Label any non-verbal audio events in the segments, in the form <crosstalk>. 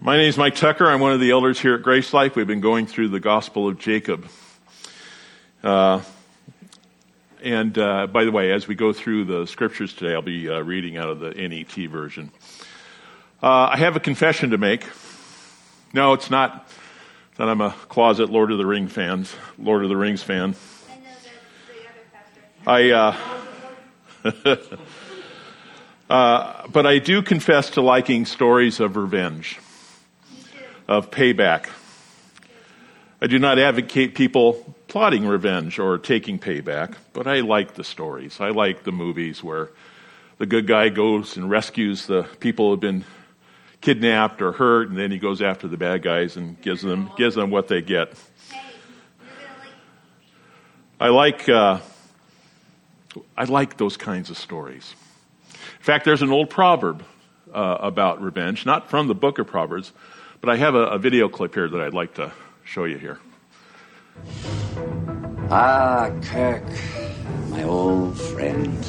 My name is Mike Tucker. I'm one of the elders here at GraceLife. We've been going through the Gospel of Jacob. Uh, and uh, by the way, as we go through the scriptures today, I'll be uh, reading out of the NET version. Uh, I have a confession to make. No, it's not that I'm a closet Lord of the Ring fan, Lord of the Rings fan. I, uh, <laughs> uh, but I do confess to liking stories of revenge of payback. I do not advocate people plotting revenge or taking payback, but I like the stories. I like the movies where the good guy goes and rescues the people who have been kidnapped or hurt, and then he goes after the bad guys and gives them gives them what they get. I like uh, I like those kinds of stories. In fact, there's an old proverb uh, about revenge, not from the book of Proverbs, but I have a, a video clip here that I'd like to show you here. Ah, Kirk, my old friend.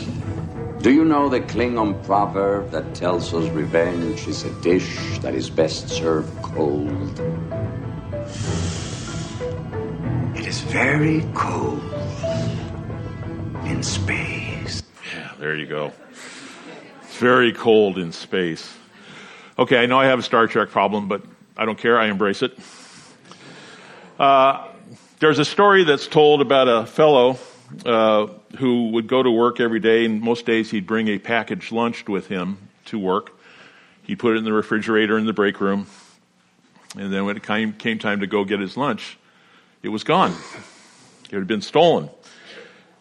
Do you know the Klingon proverb that tells us revenge is a dish that is best served cold? It is very cold in space. Yeah, there you go. It's very cold in space. Okay, I know I have a Star Trek problem, but I don't care. I embrace it. Uh, there's a story that's told about a fellow uh, who would go to work every day, and most days he'd bring a packaged lunch with him to work. He'd put it in the refrigerator in the break room, and then when it came, came time to go get his lunch, it was gone. It had been stolen.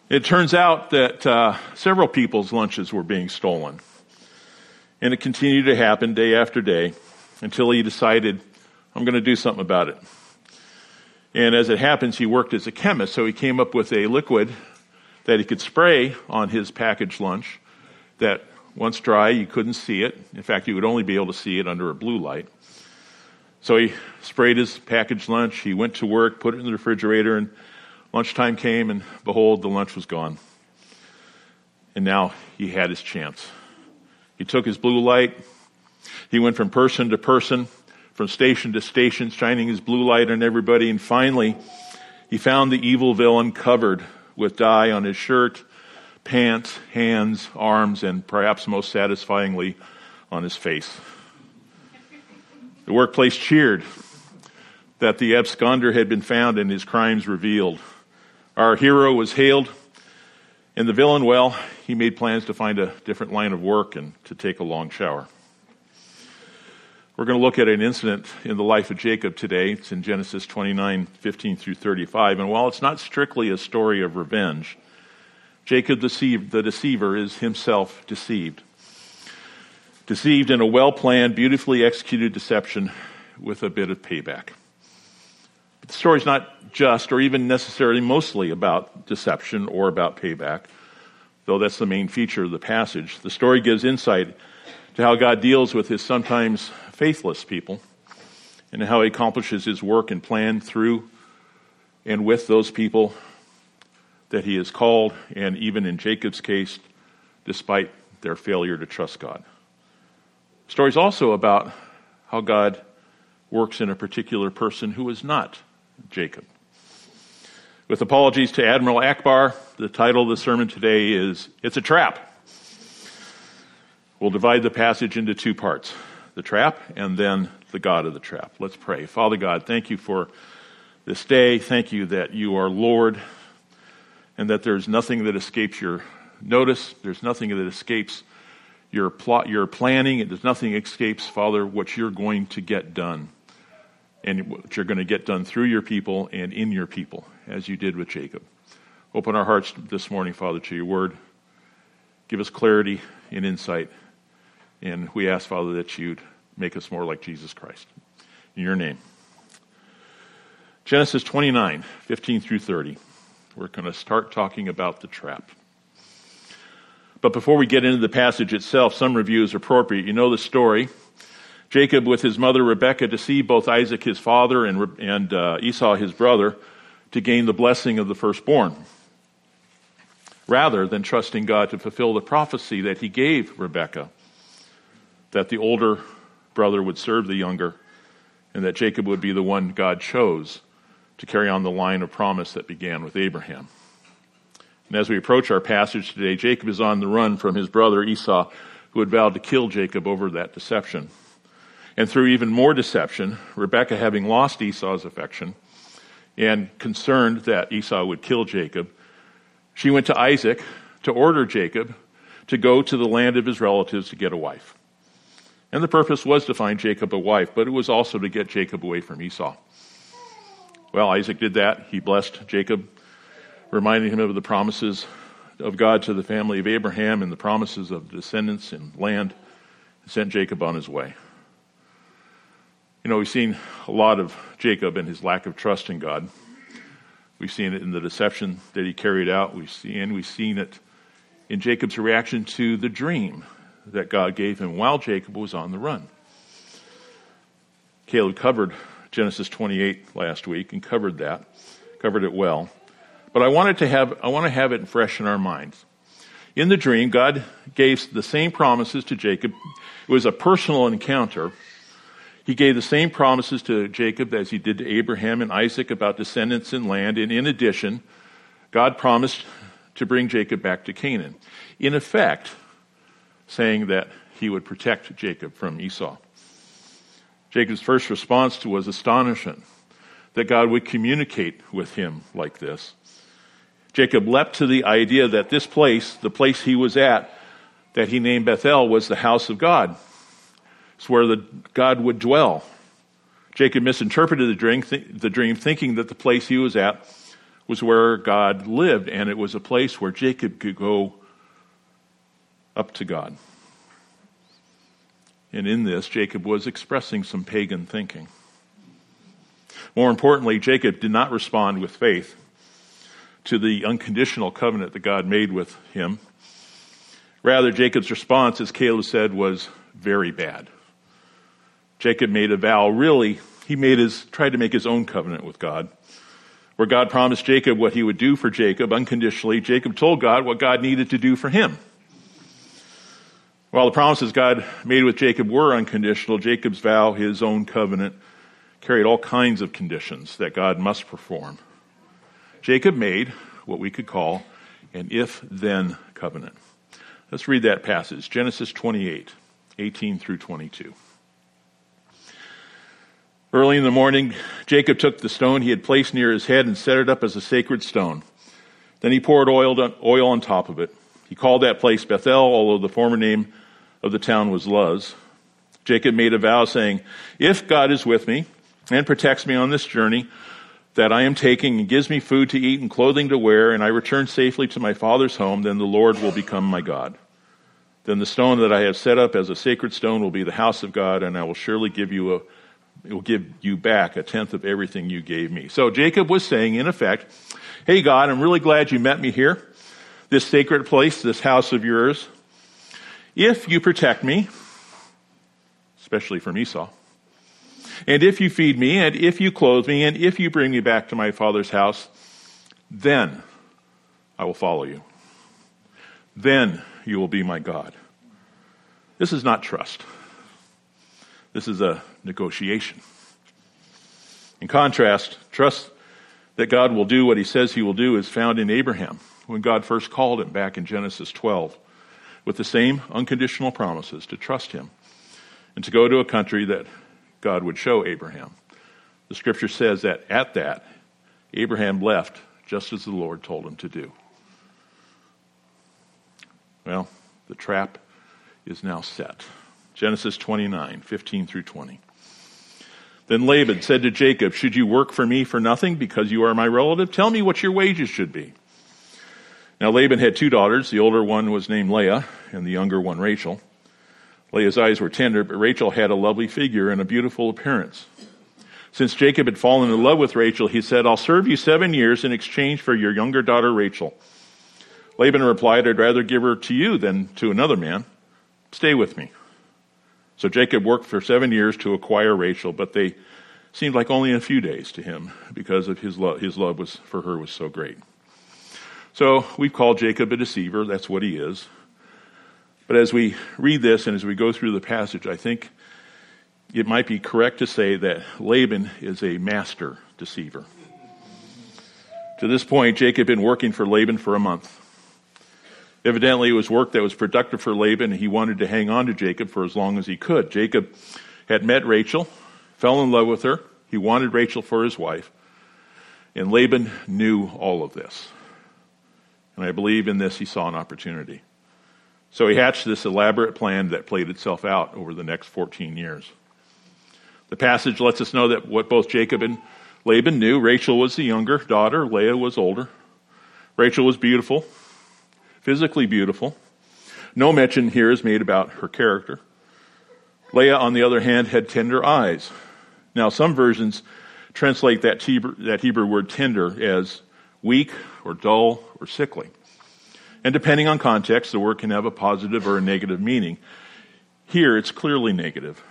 It turns out that uh, several people's lunches were being stolen. And it continued to happen day after day until he decided I'm going to do something about it. And as it happens, he worked as a chemist, so he came up with a liquid that he could spray on his packaged lunch that once dry, you couldn't see it. In fact, you would only be able to see it under a blue light. So he sprayed his packaged lunch. He went to work, put it in the refrigerator, and lunchtime came, and behold, the lunch was gone. And now he had his chance. He took his blue light. He went from person to person from station to station, shining his blue light on everybody. And finally, he found the evil villain covered with dye on his shirt, pants, hands, arms, and perhaps most satisfyingly, on his face. The workplace cheered that the absconder had been found and his crimes revealed. Our hero was hailed, and the villain, well, he made plans to find a different line of work and to take a long shower. We're going to look at an incident in the life of Jacob today. It's in Genesis 29, 15 through 35. And while it's not strictly a story of revenge, Jacob deceived, the deceiver is himself deceived. Deceived in a well planned, beautifully executed deception with a bit of payback. But the story's not just or even necessarily mostly about deception or about payback, though that's the main feature of the passage. The story gives insight to how God deals with his sometimes faithless people and how he accomplishes his work and plan through and with those people that he has called, and even in Jacob's case, despite their failure to trust God. The story is also about how God works in a particular person who is not Jacob. With apologies to Admiral Ackbar, the title of the sermon today is It's a Trap. We'll divide the passage into two parts the trap and then the God of the trap. Let's pray. Father God, thank you for this day. Thank you that you are Lord and that there's nothing that escapes your notice. There's nothing that escapes your plot, your planning. There's nothing escapes, Father, what you're going to get done and what you're going to get done through your people and in your people, as you did with Jacob. Open our hearts this morning, Father, to your word. Give us clarity and insight. And we ask, Father, that you'd make us more like Jesus Christ. In your name. Genesis 29, 15 through 30. We're going to start talking about the trap. But before we get into the passage itself, some review is appropriate. You know the story. Jacob, with his mother Rebekah, deceived both Isaac, his father, and, and uh, Esau, his brother, to gain the blessing of the firstborn, rather than trusting God to fulfill the prophecy that he gave Rebekah that the older brother would serve the younger and that Jacob would be the one God chose to carry on the line of promise that began with Abraham. And as we approach our passage today, Jacob is on the run from his brother Esau, who had vowed to kill Jacob over that deception. And through even more deception, Rebekah, having lost Esau's affection and concerned that Esau would kill Jacob, she went to Isaac to order Jacob to go to the land of his relatives to get a wife. And the purpose was to find Jacob a wife, but it was also to get Jacob away from Esau. Well, Isaac did that. He blessed Jacob, reminding him of the promises of God to the family of Abraham and the promises of descendants and land, and sent Jacob on his way. You know, we've seen a lot of Jacob and his lack of trust in God. We've seen it in the deception that he carried out. We've seen, we've seen it in Jacob's reaction to the dream that God gave him while Jacob was on the run. Caleb covered Genesis 28 last week and covered that, covered it well. But I wanted to have, I want to have it fresh in our minds. In the dream, God gave the same promises to Jacob. It was a personal encounter. He gave the same promises to Jacob as he did to Abraham and Isaac about descendants and land. And in addition, God promised to bring Jacob back to Canaan. In effect, saying that he would protect Jacob from Esau. Jacob's first response to was astonishment that God would communicate with him like this. Jacob leapt to the idea that this place, the place he was at, that he named Bethel, was the house of God. It's where the, God would dwell. Jacob misinterpreted the dream, th- the dream, thinking that the place he was at was where God lived, and it was a place where Jacob could go up to God. And in this, Jacob was expressing some pagan thinking. More importantly, Jacob did not respond with faith to the unconditional covenant that God made with him. Rather, Jacob's response, as Caleb said, was very bad. Jacob made a vow, really, he made his, tried to make his own covenant with God. Where God promised Jacob what he would do for Jacob unconditionally, Jacob told God what God needed to do for him. While the promises God made with Jacob were unconditional, Jacob's vow, his own covenant, carried all kinds of conditions that God must perform. Jacob made what we could call an if then covenant. Let's read that passage Genesis 28, 18 through 22. Early in the morning, Jacob took the stone he had placed near his head and set it up as a sacred stone. Then he poured oil on top of it. He called that place Bethel, although the former name of the town was Luz. Jacob made a vow saying, If God is with me and protects me on this journey that I am taking and gives me food to eat and clothing to wear, and I return safely to my father's home, then the Lord will become my God. Then the stone that I have set up as a sacred stone will be the house of God, and I will surely give you a it will give you back a tenth of everything you gave me. So Jacob was saying, in effect, Hey God, I'm really glad you met me here, this sacred place, this house of yours. If you protect me, especially from Esau, and if you feed me, and if you clothe me, and if you bring me back to my father's house, then I will follow you. Then you will be my God. This is not trust. This is a negotiation. In contrast, trust that God will do what he says he will do is found in Abraham when God first called him back in Genesis 12 with the same unconditional promises to trust him and to go to a country that God would show Abraham. The scripture says that at that, Abraham left just as the Lord told him to do. Well, the trap is now set. Genesis 29, 15 through 20. Then Laban said to Jacob, Should you work for me for nothing because you are my relative? Tell me what your wages should be. Now Laban had two daughters. The older one was named Leah, and the younger one Rachel. Leah's eyes were tender, but Rachel had a lovely figure and a beautiful appearance. Since Jacob had fallen in love with Rachel, he said, I'll serve you seven years in exchange for your younger daughter Rachel. Laban replied, I'd rather give her to you than to another man. Stay with me. So Jacob worked for seven years to acquire Rachel, but they seemed like only a few days to him because of his love, his love was, for her was so great. So we've called Jacob a deceiver. That's what he is. But as we read this and as we go through the passage, I think it might be correct to say that Laban is a master deceiver. To this point, Jacob had been working for Laban for a month. Evidently, it was work that was productive for Laban, and he wanted to hang on to Jacob for as long as he could. Jacob had met Rachel, fell in love with her. He wanted Rachel for his wife. And Laban knew all of this. And I believe in this he saw an opportunity. So he hatched this elaborate plan that played itself out over the next 14 years. The passage lets us know that what both Jacob and Laban knew Rachel was the younger daughter, Leah was older. Rachel was beautiful, physically beautiful. No mention here is made about her character. Leah, on the other hand, had tender eyes. Now, some versions translate that Hebrew, that Hebrew word tender as weak or dull or sickly. And depending on context, the word can have a positive or a negative meaning. Here, it's clearly negative,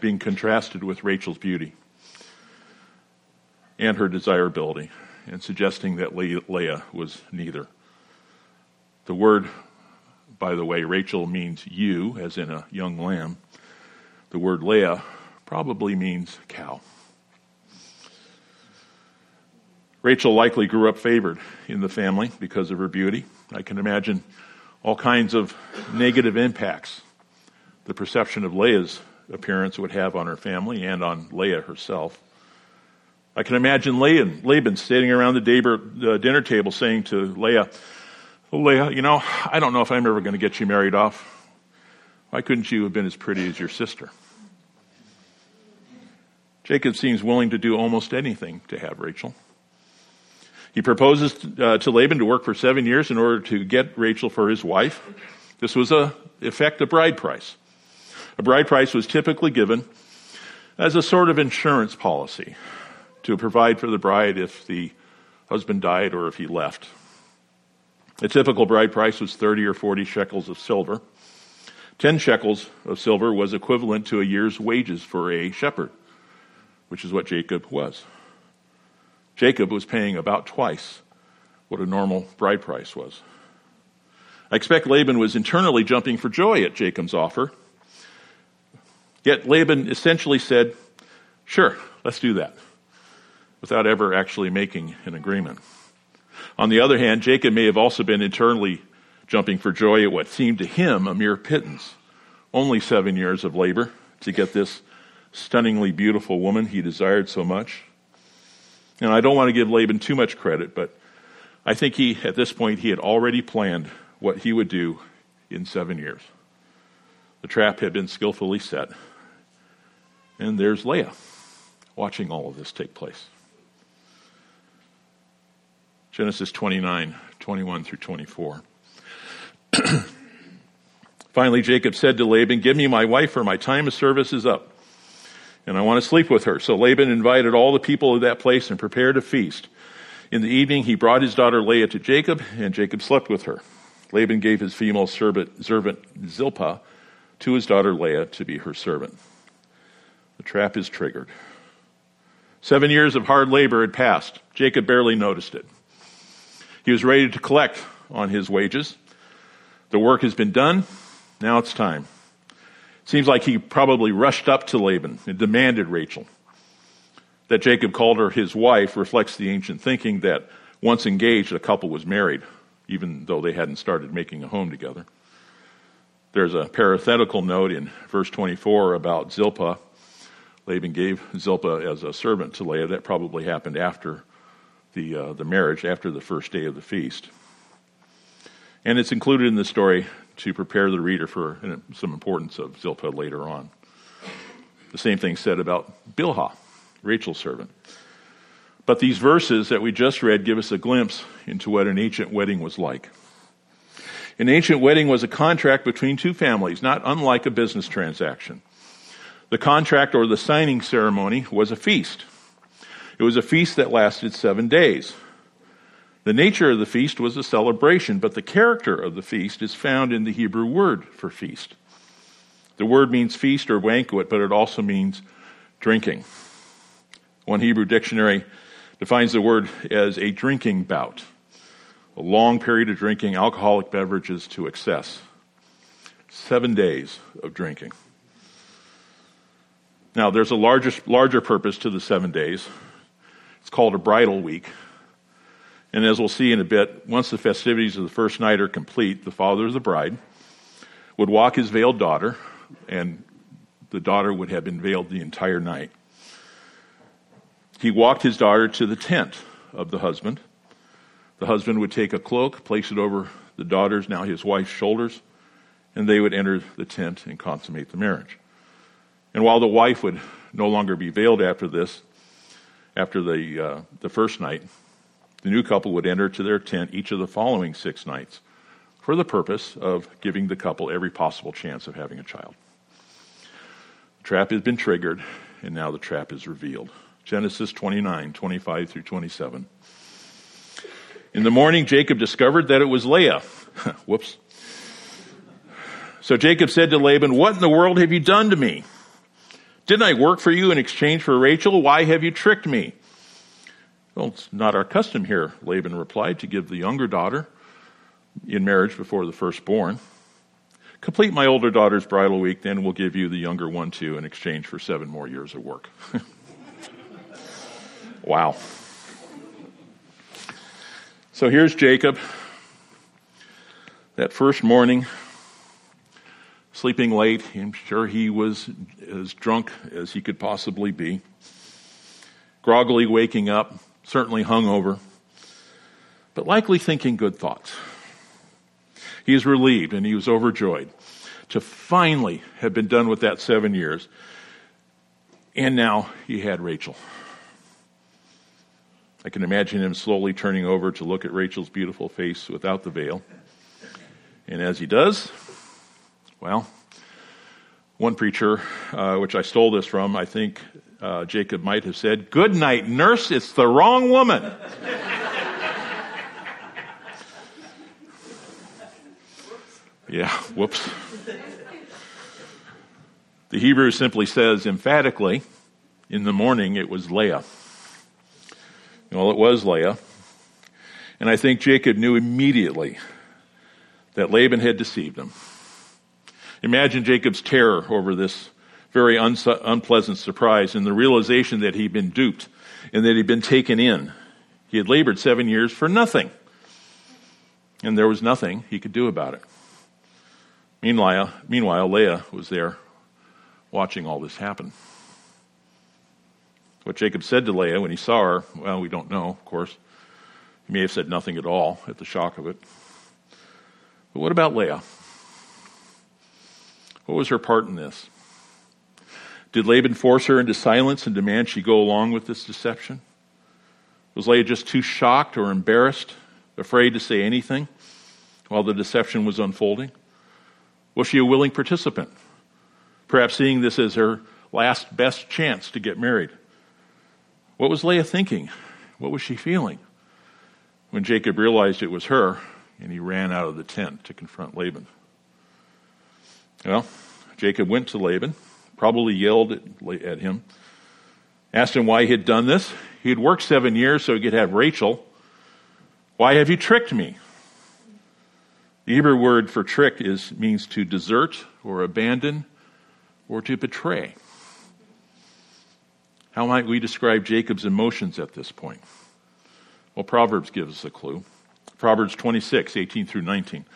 being contrasted with Rachel's beauty and her desirability, and suggesting that Leah was neither. The word, by the way, Rachel means ewe, as in a young lamb. The word Leah probably means cow. Rachel likely grew up favored in the family because of her beauty. I can imagine all kinds of negative impacts the perception of Leah's appearance would have on her family and on Leah herself. I can imagine Laban, Laban sitting around the dinner table saying to Leah, oh, Leah, you know, I don't know if I'm ever going to get you married off. Why couldn't you have been as pretty as your sister? Jacob seems willing to do almost anything to have Rachel. He proposes uh, to Laban to work for seven years in order to get Rachel for his wife. This was a effect a bride price. A bride price was typically given as a sort of insurance policy to provide for the bride if the husband died or if he left. A typical bride price was 30 or 40 shekels of silver. 10 shekels of silver was equivalent to a year's wages for a shepherd, which is what Jacob was. Jacob was paying about twice what a normal bride price was. I expect Laban was internally jumping for joy at Jacob's offer. Yet Laban essentially said, Sure, let's do that without ever actually making an agreement. On the other hand, Jacob may have also been internally jumping for joy at what seemed to him a mere pittance. Only seven years of labor to get this stunningly beautiful woman he desired so much. And I don't want to give Laban too much credit, but I think he, at this point, he had already planned what he would do in seven years. The trap had been skillfully set. And there's Leah watching all of this take place. Genesis 29, 21 through 24. <clears throat> Finally, Jacob said to Laban, Give me my wife, for my time of service is up, and I want to sleep with her. So Laban invited all the people of that place and prepared a feast. In the evening, he brought his daughter Leah to Jacob, and Jacob slept with her. Laban gave his female servant, servant Zilpah to his daughter Leah to be her servant. The trap is triggered. Seven years of hard labor had passed. Jacob barely noticed it. He was ready to collect on his wages. The work has been done. Now it's time. Seems like he probably rushed up to Laban and demanded Rachel. That Jacob called her his wife reflects the ancient thinking that once engaged, a couple was married, even though they hadn't started making a home together. There's a parenthetical note in verse 24 about Zilpah. Laban gave Zilpah as a servant to Leah. That probably happened after the, uh, the marriage after the first day of the feast. And it's included in the story to prepare the reader for uh, some importance of Zilpah later on. The same thing said about Bilhah, Rachel's servant. But these verses that we just read give us a glimpse into what an ancient wedding was like. An ancient wedding was a contract between two families, not unlike a business transaction. The contract or the signing ceremony was a feast. It was a feast that lasted seven days. The nature of the feast was a celebration, but the character of the feast is found in the Hebrew word for feast. The word means feast or banquet, but it also means drinking. One Hebrew dictionary defines the word as a drinking bout, a long period of drinking alcoholic beverages to excess. Seven days of drinking. Now, there's a larger, larger purpose to the seven days. It's called a bridal week. And as we'll see in a bit, once the festivities of the first night are complete, the father of the bride would walk his veiled daughter, and the daughter would have been veiled the entire night. He walked his daughter to the tent of the husband. The husband would take a cloak, place it over the daughter's, now his wife's shoulders, and they would enter the tent and consummate the marriage. And while the wife would no longer be veiled after this, after the, uh, the first night, the new couple would enter to their tent each of the following six nights for the purpose of giving the couple every possible chance of having a child. The trap has been triggered, and now the trap is revealed. Genesis 29, 25 through 27. In the morning, Jacob discovered that it was Leah. <laughs> Whoops. So Jacob said to Laban, What in the world have you done to me? Didn't I work for you in exchange for Rachel? Why have you tricked me? Well, it's not our custom here, Laban replied, to give the younger daughter in marriage before the firstborn. Complete my older daughter's bridal week, then we'll give you the younger one too in exchange for seven more years of work. <laughs> wow. So here's Jacob. That first morning, sleeping late. I'm sure he was as drunk as he could possibly be. Groggily waking up, certainly hungover, but likely thinking good thoughts. He is relieved and he was overjoyed to finally have been done with that seven years. And now he had Rachel. I can imagine him slowly turning over to look at Rachel's beautiful face without the veil. And as he does, well, one preacher, uh, which I stole this from, I think uh, Jacob might have said, Good night, nurse, it's the wrong woman. yeah, whoops. The Hebrew simply says emphatically, in the morning it was Leah. Well, it was Leah. And I think Jacob knew immediately that Laban had deceived him. Imagine Jacob's terror over this very unpleasant surprise and the realization that he'd been duped and that he'd been taken in. He had labored seven years for nothing. And there was nothing he could do about it. Meanwhile, meanwhile, Leah was there watching all this happen. What Jacob said to Leah when he saw her, well, we don't know, of course. He may have said nothing at all at the shock of it. But what about Leah? What was her part in this? Did Laban force her into silence and demand she go along with this deception? Was Leah just too shocked or embarrassed, afraid to say anything while the deception was unfolding? Was she a willing participant? Perhaps seeing this as her last best chance to get married. What was Leah thinking? What was she feeling? When Jacob realized it was her and he ran out of the tent to confront Laban. Well, Jacob went to Laban probably yelled at, him, asked him why he had done this. He had worked seven years so he could have Rachel. Why have you tricked me? The Hebrew word for trick is, means to desert or abandon or to betray. How might we describe Jacob's emotions at this point? Well, Proverbs gives us a clue. Proverbs 26, 18 through 19.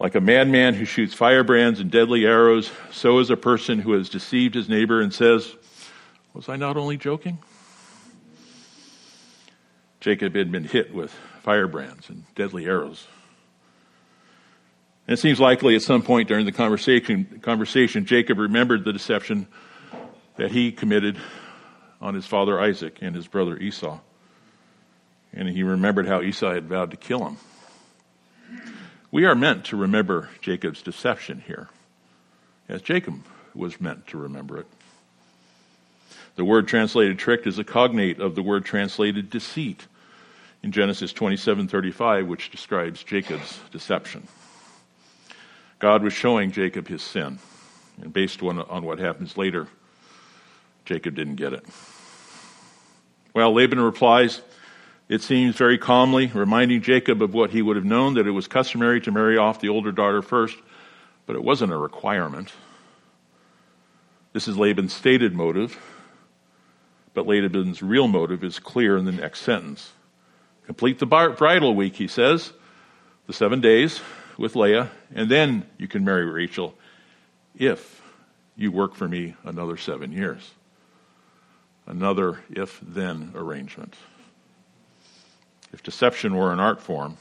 Like a madman who shoots firebrands and deadly arrows, so is a person who has deceived his neighbor and says, Was I not only joking? Jacob had been hit with firebrands and deadly arrows. And it seems likely at some point during the conversation, conversation, Jacob remembered the deception that he committed on his father Isaac and his brother Esau. And he remembered how Esau had vowed to kill him. We are meant to remember Jacob's deception here, as Jacob was meant to remember it. The word translated tricked is a cognate of the word translated deceit in Genesis 27:35 which describes Jacob's deception. God was showing Jacob his sin, and based on, on what happens later, Jacob didn't get it. Well, Laban replies, it seems very calmly, reminding Jacob of what he would have known that it was customary to marry off the older daughter first, but it wasn't a requirement. This is Laban's stated motive, but Laban's real motive is clear in the next sentence. Complete the bridal week, he says, the seven days with Leah, and then you can marry Rachel if you work for me another seven years. Another if then arrangement. If deception were an art form,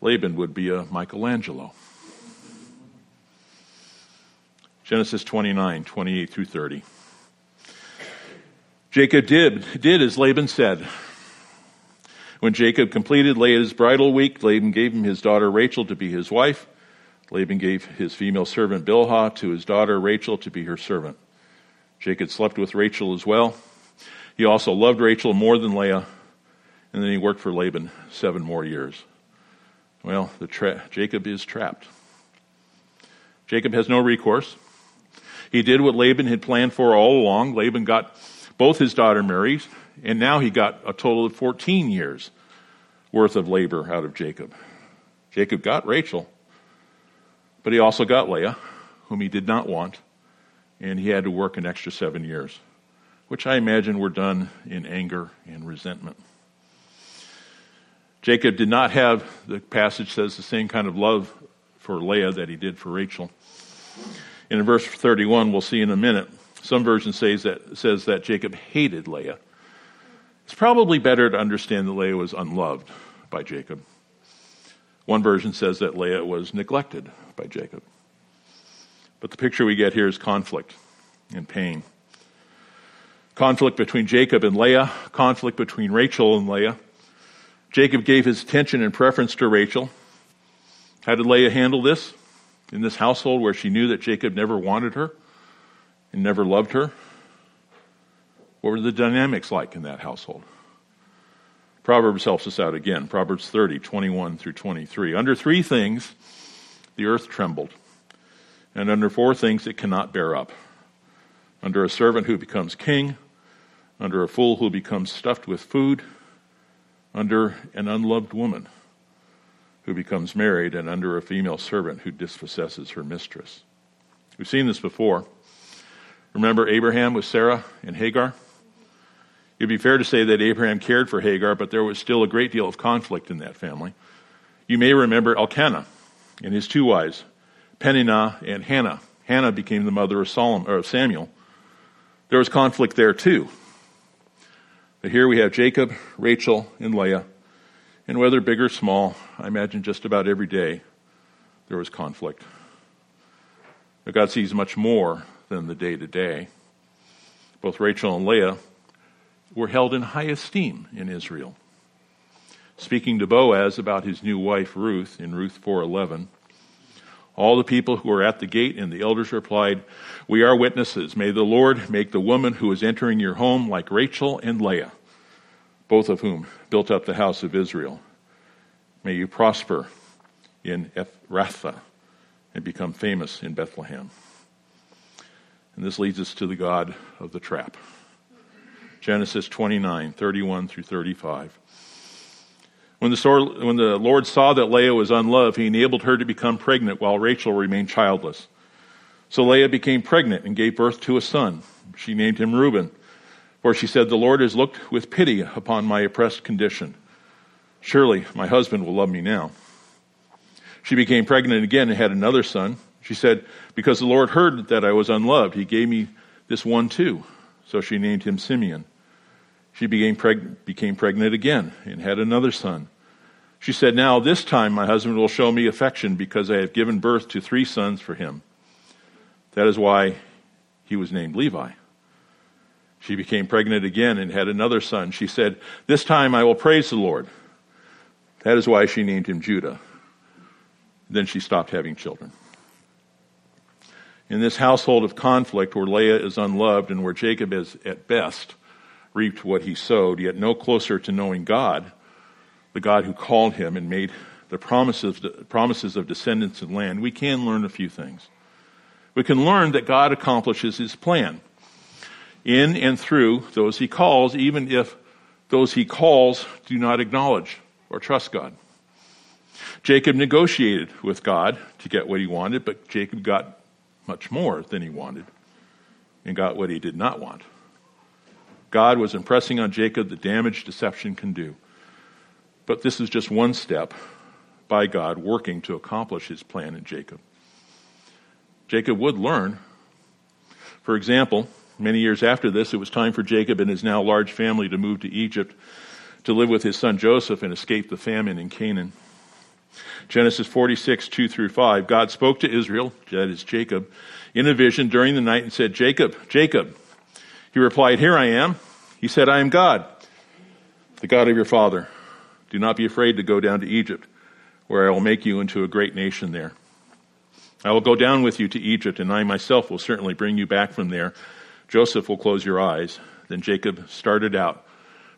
Laban would be a Michelangelo. Genesis 29, 28 through 30. Jacob did, did as Laban said. When Jacob completed Leah's bridal week, Laban gave him his daughter Rachel to be his wife. Laban gave his female servant Bilhah to his daughter Rachel to be her servant. Jacob slept with Rachel as well. He also loved Rachel more than Leah, and then he worked for Laban seven more years. Well, tra- Jacob is trapped. Jacob has no recourse. He did what Laban had planned for all along. Laban got both his daughter married, and now he got a total of 14 years worth of labor out of Jacob. Jacob got Rachel, but he also got Leah, whom he did not want, and he had to work an extra seven years, which I imagine were done in anger and resentment. Jacob did not have, the passage says, the same kind of love for Leah that he did for Rachel. And in verse 31, we'll see in a minute, some version says that, says that Jacob hated Leah. It's probably better to understand that Leah was unloved by Jacob. One version says that Leah was neglected by Jacob. But the picture we get here is conflict and pain. Conflict between Jacob and Leah, conflict between Rachel and Leah. Jacob gave his attention and preference to Rachel. How did Leah handle this? in this household where she knew that Jacob never wanted her and never loved her? What were the dynamics like in that household? Proverbs helps us out again. Proverbs 30, 21 through 23. Under three things, the earth trembled, and under four things it cannot bear up. Under a servant who becomes king, under a fool who becomes stuffed with food, under an unloved woman who becomes married and under a female servant who dispossesses her mistress. We've seen this before. Remember Abraham with Sarah and Hagar? It'd be fair to say that Abraham cared for Hagar, but there was still a great deal of conflict in that family. You may remember Elkanah and his two wives, Peninnah and Hannah. Hannah became the mother of, Solomon, or Samuel. There was conflict there too. But here we have Jacob, Rachel, and Leah and whether big or small, I imagine just about every day there was conflict. But God sees much more than the day to day. Both Rachel and Leah were held in high esteem in Israel. Speaking to Boaz about his new wife Ruth in Ruth 4:11, all the people who were at the gate and the elders replied, "We are witnesses. May the Lord make the woman who is entering your home like Rachel and Leah." both of whom built up the house of Israel. May you prosper in Ephrathah and become famous in Bethlehem. And this leads us to the God of the trap. Genesis 29, 31 through 35. When the, Lord saw that Leah was unloved, he enabled her to become pregnant while Rachel remained childless. So Leah became pregnant and gave birth to a son. She named him Reuben for she said, The Lord has looked with pity upon my oppressed condition. Surely my husband will love me now. She became pregnant again and had another son. She said, Because the Lord heard that I was unloved, he gave me this one too. So she named him Simeon. She became, preg- became pregnant again and had another son. She said, Now this time my husband will show me affection because I have given birth to three sons for him. That is why he was named Levi. She became pregnant again and had another son. She said, This time I will praise the Lord. That is why she named him Judah. Then she stopped having children. In this household of conflict where Leah is unloved and where Jacob is at best reaped what he sowed, yet no closer to knowing God, the God who called him and made the promises, promises of descendants and land, we can learn a few things. We can learn that God accomplishes his plan in and through those he calls, even if those he calls do not acknowledge or trust God. Jacob negotiated with God to get what he wanted, but Jacob got much more than he wanted. and got what he did not want. God was impressing on Jacob the damage deception can do. But this is just one step by God working to accomplish his plan in Jacob. Jacob would learn. For example, many years after this, it was time for Jacob and his now large family to move to Egypt to live with his son Joseph and escape the famine in Canaan. Genesis 46, 2 through 5. God spoke to Israel, that is Jacob, in a vision during the night and said, Jacob, Jacob. He replied, Here I am. He said, I am God, the God of your father. Do not be afraid to go down to Egypt, where I will make you into a great nation there. I will go down with you to Egypt, and I myself will certainly bring you back from there. Joseph will close your eyes. Then Jacob started out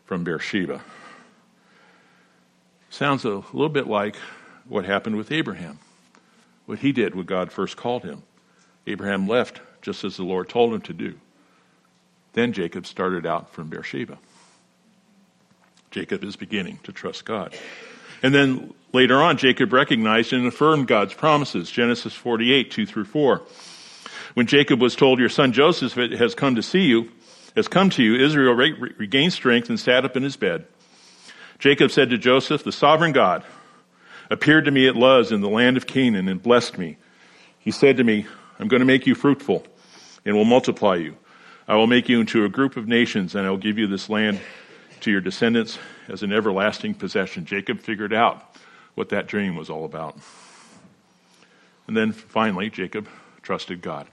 from Beersheba. Sounds a little bit like what happened with Abraham, what he did when God first called him. Abraham left just as the Lord told him to do. Then Jacob started out from Beersheba. Jacob is beginning to trust God. And then later on, Jacob recognized and affirmed God's promises. Genesis 48, 2 through 4. When Jacob was told, Your son Joseph has come to see you, has come to you, Israel re- regained strength and sat up in his bed. Jacob said to Joseph, The sovereign God appeared to me at Luz in the land of Canaan and blessed me. He said to me, I'm going to make you fruitful and will multiply you. I will make you into a group of nations and I will give you this land to your descendants as an everlasting possession. Jacob figured out what that dream was all about. And then finally, Jacob trusted God.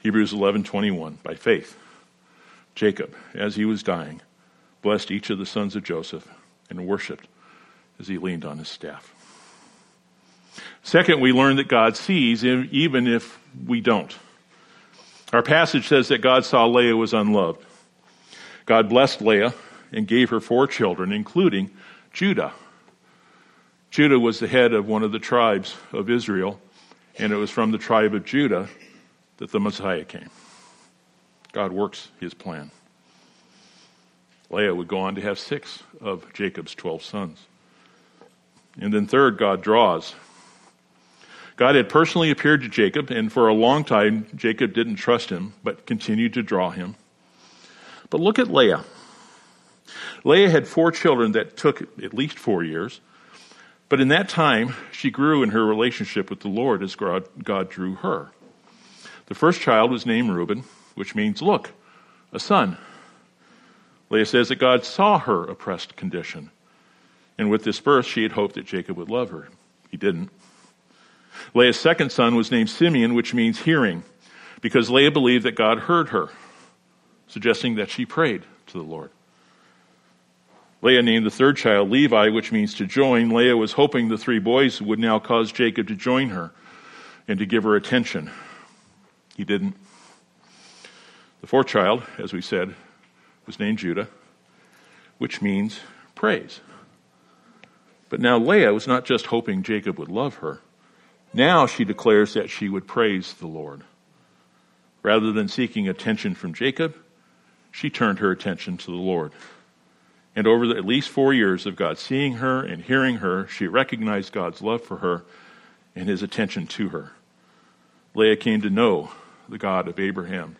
Hebrews 11:21 by faith. Jacob, as he was dying, blessed each of the sons of Joseph and worshiped as he leaned on his staff. Second, we learn that God sees even if we don't. Our passage says that God saw Leah was unloved. God blessed Leah and gave her four children, including Judah. Judah was the head of one of the tribes of Israel, and it was from the tribe of Judah that the Messiah came. God works his plan. Leah would go on to have six of Jacob's 12 sons. And then, third, God draws. God had personally appeared to Jacob, and for a long time, Jacob didn't trust him, but continued to draw him. But look at Leah. Leah had four children that took at least four years. But in that time, she grew in her relationship with the Lord as God drew her. The first child was named Reuben, which means, look, a son. Leah says that God saw her oppressed condition. And with this birth, she had hoped that Jacob would love her. He didn't. Leah's second son was named Simeon, which means hearing, because Leah believed that God heard her, suggesting that she prayed to the Lord. Leah named the third child Levi, which means to join. Leah was hoping the three boys would now cause Jacob to join her and to give her attention. He didn't. The fourth child, as we said, was named Judah, which means praise. But now Leah was not just hoping Jacob would love her. Now she declares that she would praise the Lord. Rather than seeking attention from Jacob, she turned her attention to the Lord. And over the, at least four years of God seeing her and hearing her, she recognized God's love for her and his attention to her. Leah came to know the God of Abraham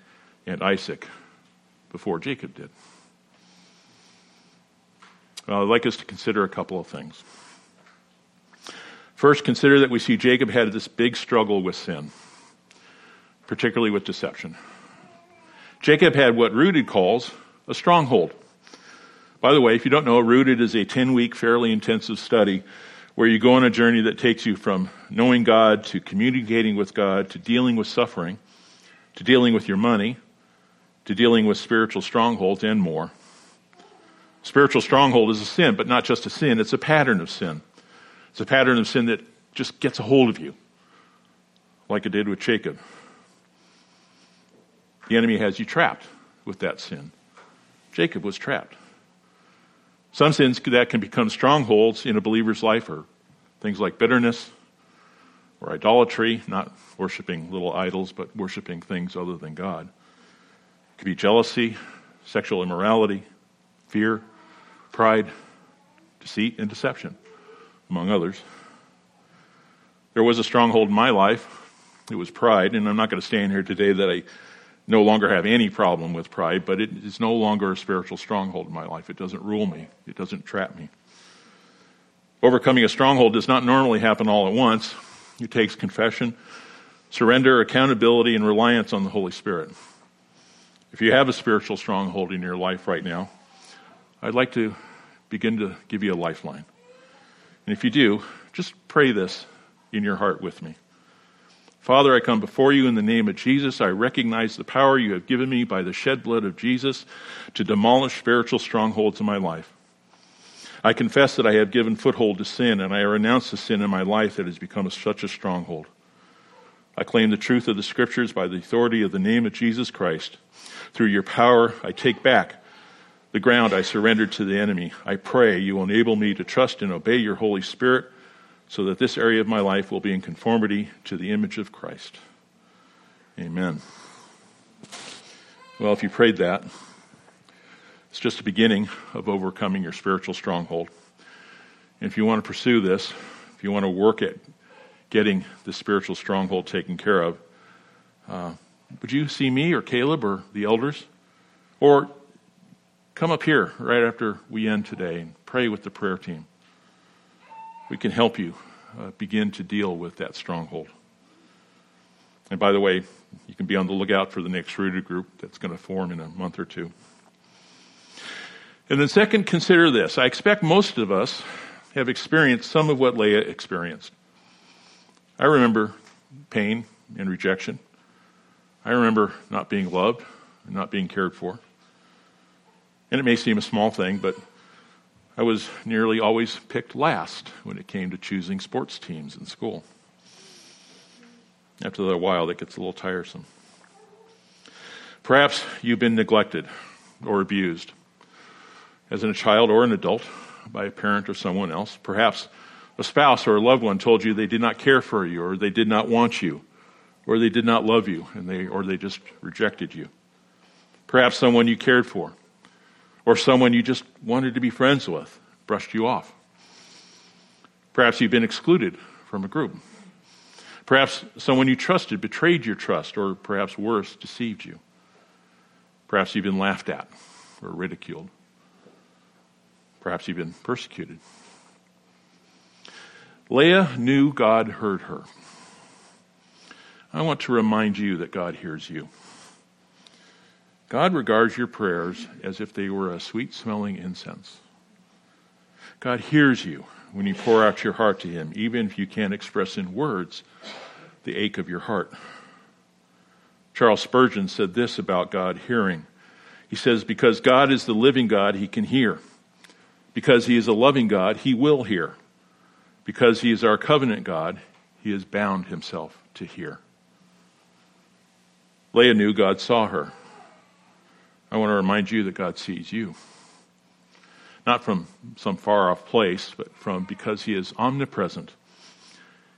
and Isaac before Jacob did. Well, I'd like us to consider a couple of things. First, consider that we see Jacob had this big struggle with sin, particularly with deception. Jacob had what Rooted calls a stronghold. By the way, if you don't know, Rooted is a 10 week, fairly intensive study where you go on a journey that takes you from knowing God to communicating with God to dealing with suffering to dealing with your money to dealing with spiritual strongholds and more. Spiritual stronghold is a sin, but not just a sin, it's a pattern of sin. It's a pattern of sin that just gets a hold of you, like it did with Jacob. The enemy has you trapped with that sin. Jacob was trapped. Some sins that can become strongholds in a believer's life are things like bitterness or idolatry, not worshiping little idols, but worshiping things other than God. It could be jealousy, sexual immorality, fear, pride, deceit, and deception among others. There was a stronghold in my life. It was pride, and I'm not going to stand here today that I no longer have any problem with pride, but it is no longer a spiritual stronghold in my life. It doesn't rule me, it doesn't trap me. Overcoming a stronghold does not normally happen all at once. It takes confession, surrender, accountability, and reliance on the Holy Spirit. If you have a spiritual stronghold in your life right now, I'd like to begin to give you a lifeline. And if you do, just pray this in your heart with me. Father, I come before you in the name of Jesus. I recognize the power you have given me by the shed blood of Jesus to demolish spiritual strongholds in my life. I confess that I have given foothold to sin, and I renounce the sin in my life that has become such a stronghold. I claim the truth of the Scriptures by the authority of the name of Jesus Christ. Through your power, I take back the ground I surrendered to the enemy. I pray you will enable me to trust and obey your Holy Spirit so that this area of my life will be in conformity to the image of Christ. Amen. Well, if you prayed that, it's just the beginning of overcoming your spiritual stronghold. And if you want to pursue this, if you want to work at getting the spiritual stronghold taken care of, uh, would you see me or Caleb or the elders? Or come up here right after we end today and pray with the prayer team. We can help you uh, begin to deal with that stronghold. And by the way, you can be on the lookout for the next rooted group that's going to form in a month or two. And then, second, consider this. I expect most of us have experienced some of what Leah experienced. I remember pain and rejection. I remember not being loved and not being cared for. And it may seem a small thing, but I was nearly always picked last when it came to choosing sports teams in school. After a while, that gets a little tiresome. Perhaps you've been neglected or abused as a child or an adult by a parent or someone else. Perhaps a spouse or a loved one told you they did not care for you or they did not want you or they did not love you and they or they just rejected you. Perhaps someone you cared for or someone you just wanted to be friends with brushed you off. Perhaps you've been excluded from a group. Perhaps someone you trusted betrayed your trust or perhaps worse deceived you. Perhaps you've been laughed at or ridiculed. Perhaps you've been persecuted. Leah knew God heard her. I want to remind you that God hears you. God regards your prayers as if they were a sweet smelling incense. God hears you when you pour out your heart to Him, even if you can't express in words the ache of your heart. Charles Spurgeon said this about God hearing. He says, Because God is the living God, He can hear. Because he is a loving God, he will hear. Because he is our covenant God, he has bound himself to hear. Leah knew God saw her. I want to remind you that God sees you. Not from some far off place, but from because he is omnipresent.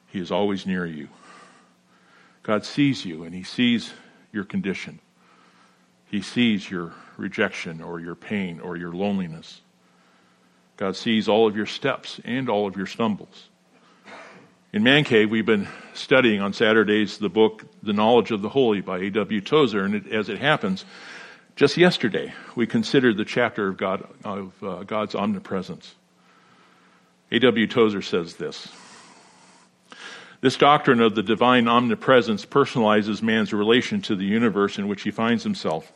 He is always near you. God sees you and he sees your condition. He sees your rejection or your pain or your loneliness. God sees all of your steps and all of your stumbles. In Man Cave, we've been studying on Saturdays the book The Knowledge of the Holy by A.W. Tozer, and it, as it happens, just yesterday we considered the chapter of, God, of uh, God's omnipresence. A.W. Tozer says this. This doctrine of the divine omnipresence personalizes man's relation to the universe in which he finds himself.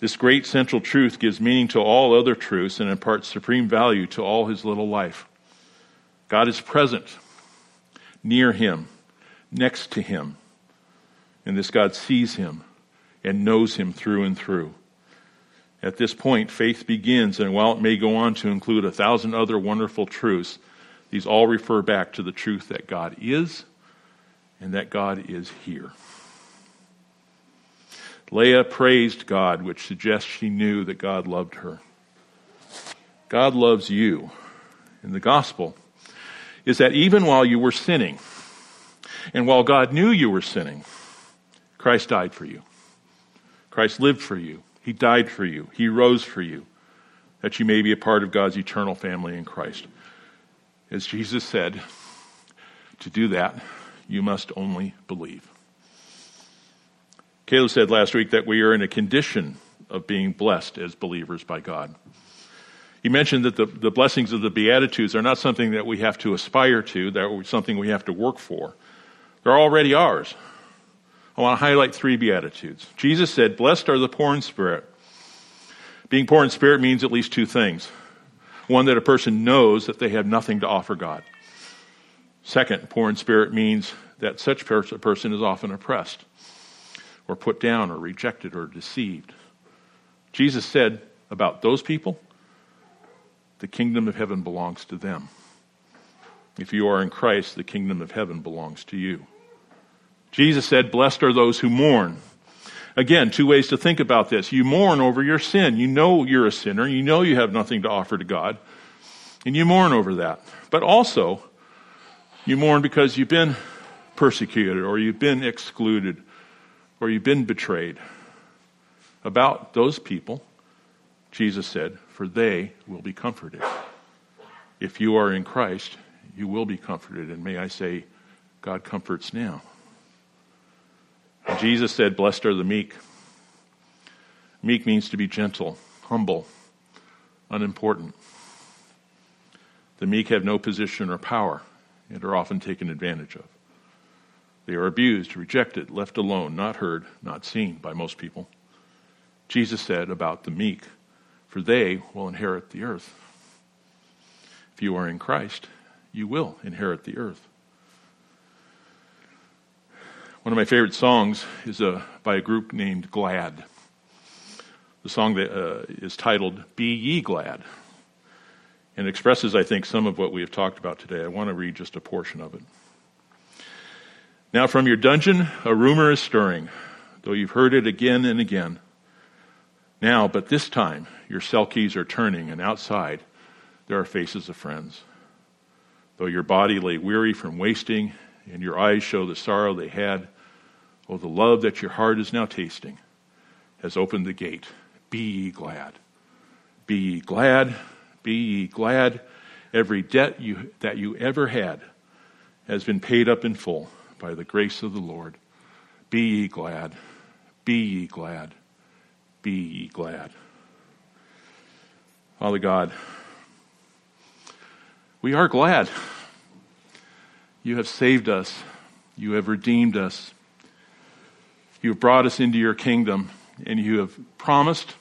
This great central truth gives meaning to all other truths and imparts supreme value to all his little life. God is present, near him, next to him. And this God sees him and knows him through and through. At this point, faith begins, and while it may go on to include a thousand other wonderful truths, these all refer back to the truth that God is and that God is here. Leah praised God, which suggests she knew that God loved her. God loves you. In the gospel is that even while you were sinning, and while God knew you were sinning, Christ died for you. Christ lived for you. He died for you. He rose for you, that you may be a part of God's eternal family in Christ. As Jesus said, to do that, you must only believe. Caleb said last week that we are in a condition of being blessed as believers by God. He mentioned that the, the blessings of the Beatitudes are not something that we have to aspire to, they're something we have to work for. They're already ours. I want to highlight three Beatitudes. Jesus said, Blessed are the poor in spirit. Being poor in spirit means at least two things. One, that a person knows that they have nothing to offer God. Second, poor in spirit means that such a person is often oppressed or put down or rejected or deceived. Jesus said about those people, the kingdom of heaven belongs to them. If you are in Christ, the kingdom of heaven belongs to you. Jesus said, Blessed are those who mourn. Again, two ways to think about this. You mourn over your sin. You know you're a sinner. You know you have nothing to offer to God. And you mourn over that. But also, you mourn because you've been persecuted or you've been excluded or you've been betrayed. About those people, Jesus said, For they will be comforted. If you are in Christ, you will be comforted. And may I say, God comforts now. Jesus said, Blessed are the meek. Meek means to be gentle, humble, unimportant. The meek have no position or power and are often taken advantage of. They are abused, rejected, left alone, not heard, not seen by most people. Jesus said about the meek, For they will inherit the earth. If you are in Christ, you will inherit the earth. One of my favorite songs is uh, by a group named Glad. The song that uh, is titled Be Ye Glad and expresses, I think, some of what we have talked about today. I want to read just a portion of it. Now, from your dungeon, a rumor is stirring, though you've heard it again and again. Now, but this time, your cell keys are turning, and outside, there are faces of friends. Though your body lay weary from wasting, and your eyes show the sorrow they had, Oh, the love that your heart is now tasting has opened the gate. Be ye glad. Be ye glad. Be ye glad. Every debt you, that you ever had has been paid up in full by the grace of the Lord. Be ye glad. Be ye glad. Be ye glad. Father God, we are glad. You have saved us. You have redeemed us. You have brought us into your kingdom, and you have promised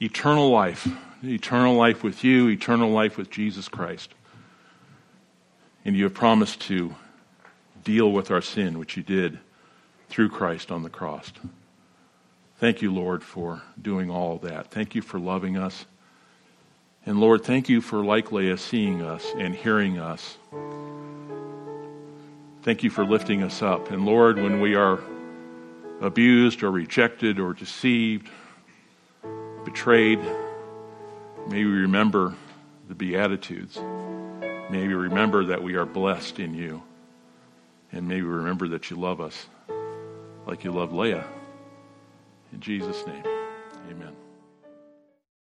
eternal life eternal life with you, eternal life with Jesus Christ. And you have promised to deal with our sin, which you did through Christ on the cross. Thank you, Lord, for doing all that. Thank you for loving us. And Lord, thank you for like Leah seeing us and hearing us. Thank you for lifting us up. And Lord, when we are abused or rejected or deceived, betrayed, may we remember the Beatitudes. May we remember that we are blessed in you. And may we remember that you love us like you love Leah. In Jesus' name, amen.